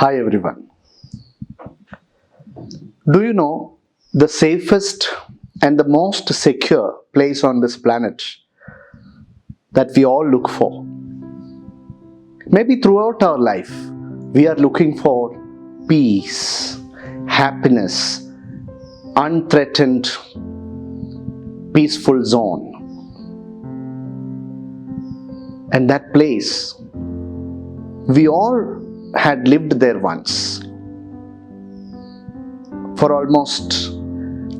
Hi everyone. Do you know the safest and the most secure place on this planet that we all look for? Maybe throughout our life, we are looking for peace, happiness, unthreatened, peaceful zone. And that place, we all had lived there once. For almost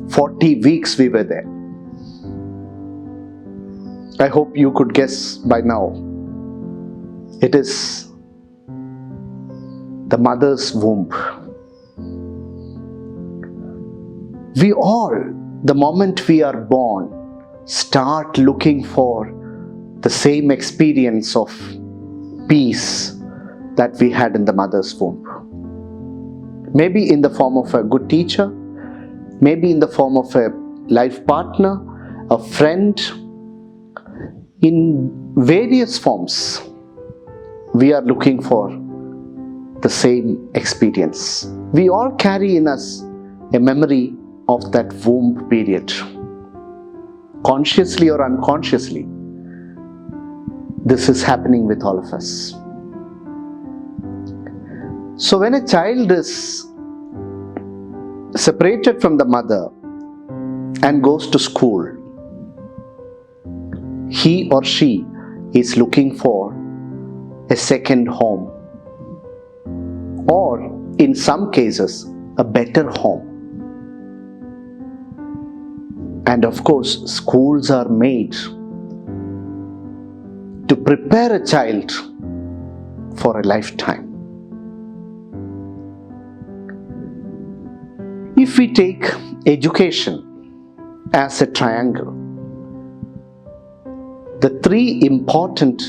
40 weeks, we were there. I hope you could guess by now. It is the mother's womb. We all, the moment we are born, start looking for the same experience of peace that we had in the mother's womb. Maybe in the form of a good teacher, maybe in the form of a life partner, a friend, in various forms, we are looking for the same experience. We all carry in us a memory of that womb period, consciously or unconsciously. This is happening with all of us. So, when a child is separated from the mother and goes to school, he or she is looking for a second home, or in some cases, a better home. And of course, schools are made to prepare a child for a lifetime. If we take education as a triangle, the three important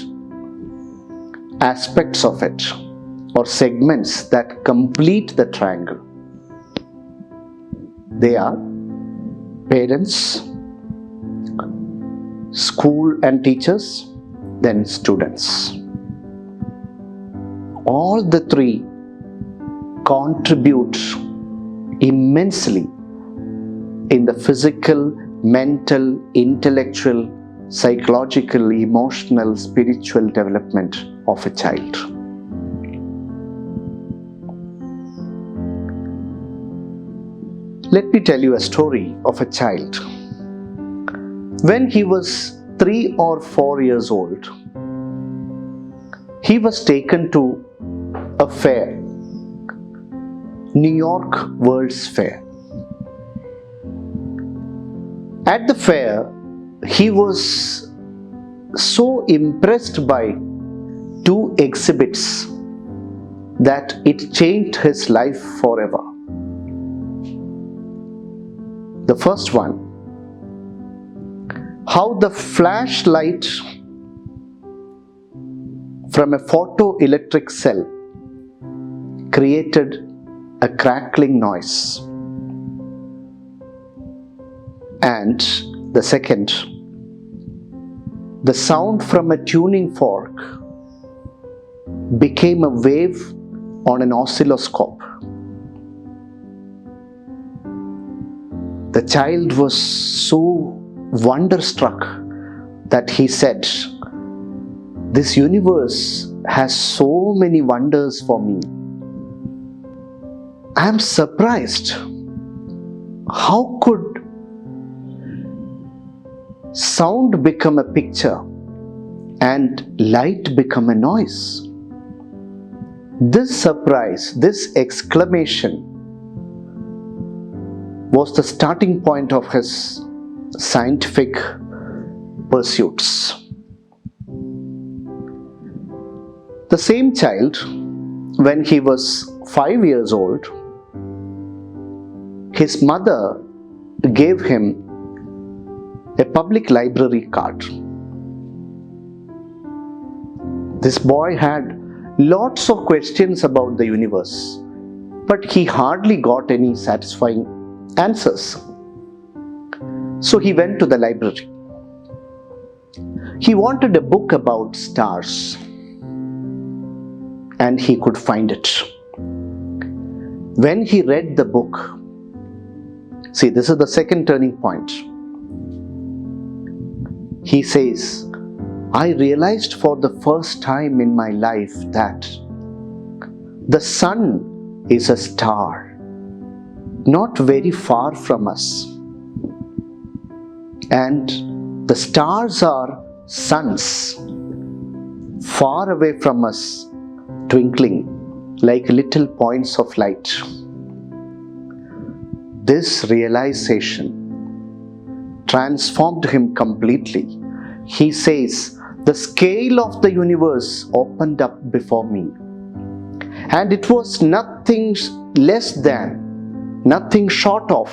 aspects of it or segments that complete the triangle they are parents school and teachers then students. All the three contribute immensely in the physical, mental, intellectual, psychological, emotional, spiritual development of a child. Let me tell you a story of a child. When he was three or four years old, he was taken to a fair York World's Fair. At the fair, he was so impressed by two exhibits that it changed his life forever. The first one, how the flashlight from a photoelectric cell created a crackling noise. And the second, the sound from a tuning fork became a wave on an oscilloscope. The child was so wonderstruck that he said, This universe has so many wonders for me. I am surprised. How could sound become a picture and light become a noise? This surprise, this exclamation was the starting point of his scientific pursuits. The same child, when he was five years old, his mother gave him a public library card. This boy had lots of questions about the universe, but he hardly got any satisfying answers. So he went to the library. He wanted a book about stars, and he could find it. when he read the book, see, this is the second turning point. He says, I realized for the first time in my life that the sun is a star, not very far from us. And the stars are suns, far away from us, twinkling like little points of light. This realization transformed him completely. He says, The scale of the universe opened up before me. And it was nothing less than, nothing short of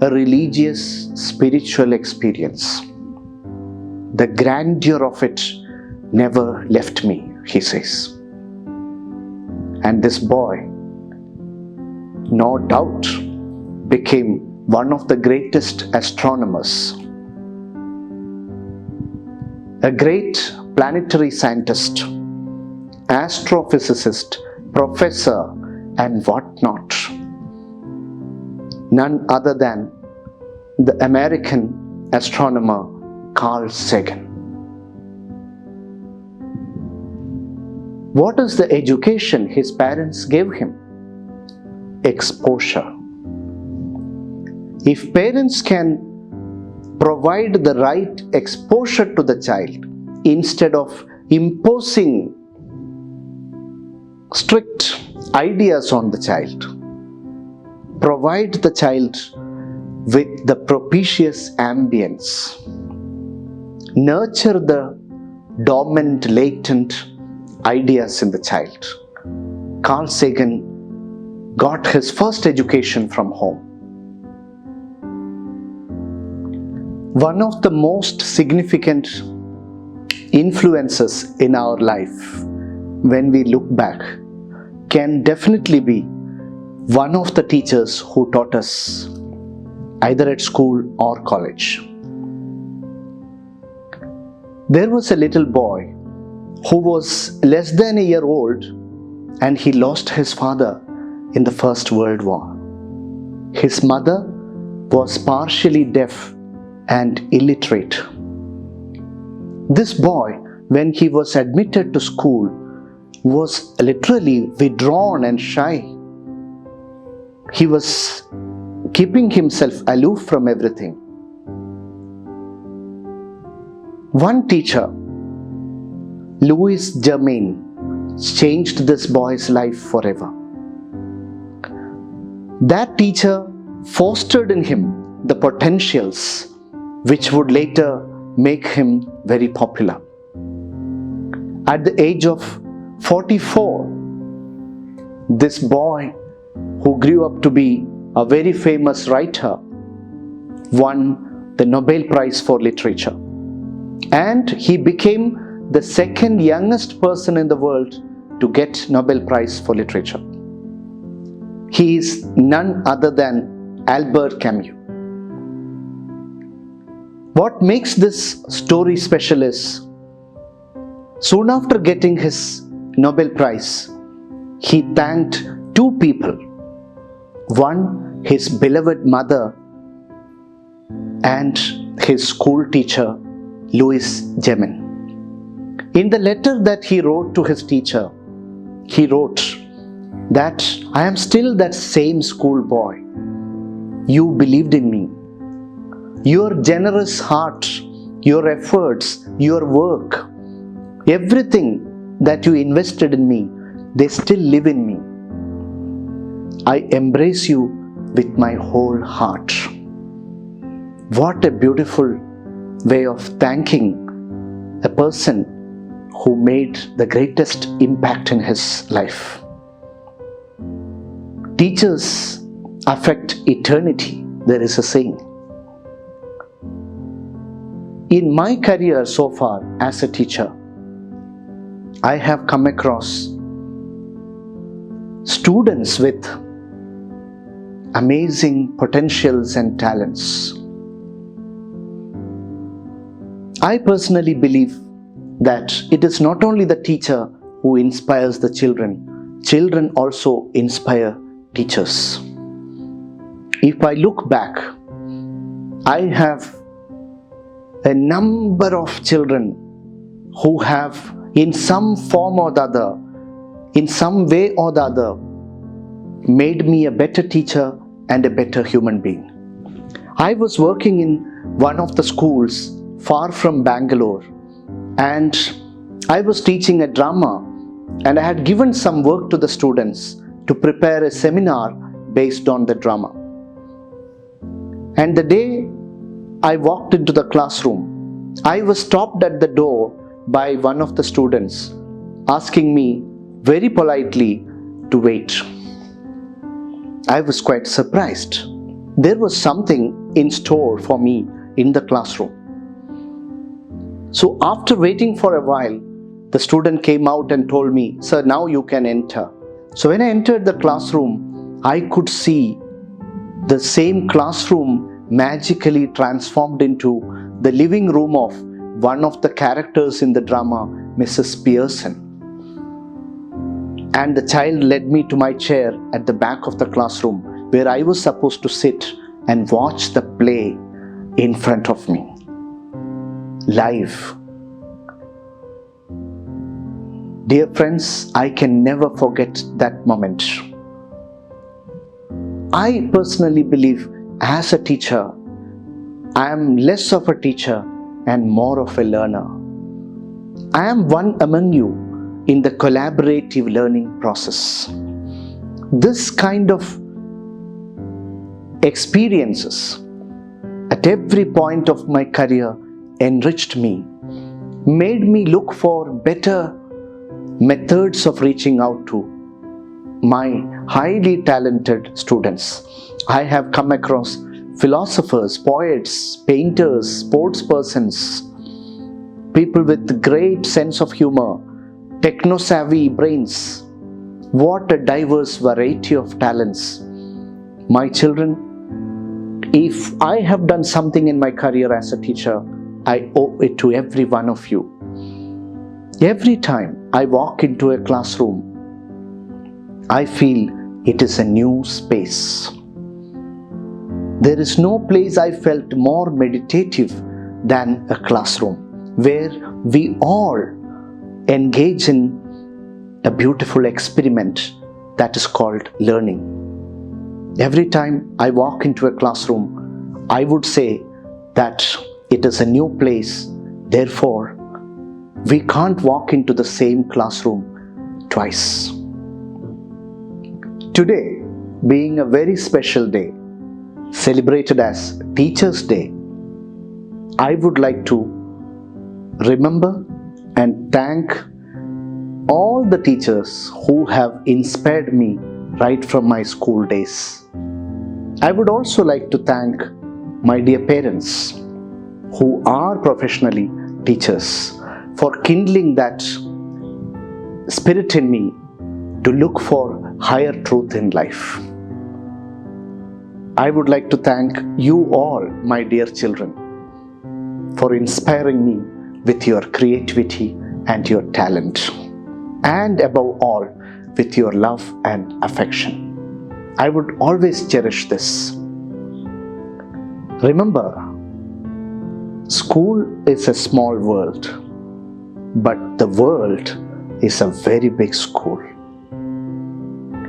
a religious, spiritual experience. The grandeur of it never left me, he says. And this boy, no doubt, became one of the greatest astronomers. A great planetary scientist, astrophysicist, professor, and whatnot. None other than the American astronomer Carl Sagan. What is the education his parents gave him? Exposure. If parents can provide the right exposure to the child instead of imposing strict ideas on the child, provide the child with the propitious ambience, nurture the dormant, latent ideas in the child. Carl Sagan got his first education from home. One of the most significant influences in our life when we look back can definitely be one of the teachers who taught us either at school or college. There was a little boy who was less than a year old and he lost his father in the First World War. His mother was partially deaf and illiterate. This boy, when he was admitted to school, was literally withdrawn and shy. He was keeping himself aloof from everything. One teacher Louis Germain changed this boy's life forever. That teacher fostered in him the potentials which would later make him very popular. At the age of 44, this boy, who grew up to be a very famous writer, won the Nobel Prize for Literature. And he became the second youngest person in the world to get Nobel Prize for Literature. He is none other than Albert Camus. What makes this story special is soon after getting his Nobel Prize, he thanked two people. One, his beloved mother, and his school teacher, Louis Germain. In the letter that he wrote to his teacher, he wrote that I am still that same schoolboy. You believed in me. Your generous heart, your efforts, your work, everything that you invested in me, they still live in me. I embrace you with my whole heart. What a beautiful way of thanking a person who made the greatest impact in his life. Teachers affect eternity, there is a saying. In my career so far as a teacher, I have come across students with amazing potentials and talents. I personally believe that it is not only the teacher who inspires the children, children also inspire teachers. If I look back, I have a number of children who have, in some form or the other, in some way or the other, made me a better teacher and a better human being. I was working in one of the schools far from Bangalore and I was teaching a drama and I had given some work to the students to prepare a seminar based on the drama. And the day I walked into the classroom, I was stopped at the door by one of the students asking me very politely to wait. I was quite surprised. There was something in store for me in the classroom. So, after waiting for a while, the student came out and told me, Sir, now you can enter. So, when I entered the classroom, I could see the same classroom magically transformed into the living room of one of the characters in the drama, Mrs. Pearson and the child led me to my chair at the back of the classroom where I was supposed to sit and watch the play in front of me. Live. Dear friends, I can never forget that moment. I personally believe as a teacher, I am less of a teacher and more of a learner. I am one among you in the collaborative learning process. This kind of experiences at every point of my career enriched me, made me look for better methods of reaching out to my highly talented students. I have come across philosophers, poets, painters, sports persons, people with great sense of humor, techno savvy brains. What a diverse variety of talents. My children, if I have done something in my career as a teacher, I owe it to every one of you. Every time I walk into a classroom, I feel it is a new space. There is no place I felt more meditative than a classroom where we all engage in a beautiful experiment that is called learning. Every time I walk into a classroom, I would say that it is a new place, therefore, we can't walk into the same classroom twice. Today, being a very special day, celebrated as Teachers' Day, I would like to remember and thank all the teachers who have inspired me right from my school days. I would also like to thank my dear parents who are professionally teachers for kindling that spirit in me to look for higher truth in life. I would like to thank you all, my dear children, for inspiring me with your creativity and your talent, and above all, with your love and affection. I would always cherish this. Remember, school is a small world, but the world is a very big school.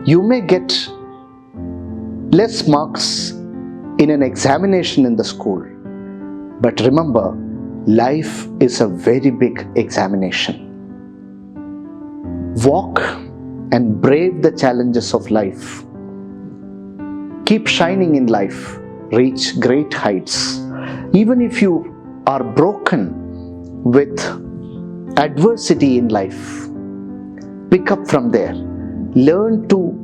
You may get less marks in an examination in the school, but remember, life is a very big examination. Walk and brave the challenges of life. Keep shining in life, reach great heights. Even if you are broken with adversity in life, pick up from there. Learn to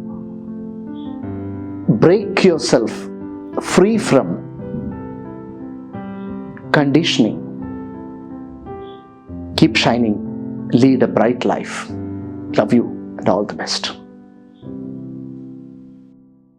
break yourself free from conditioning Keep shining, lead a bright life. Love you and all the best.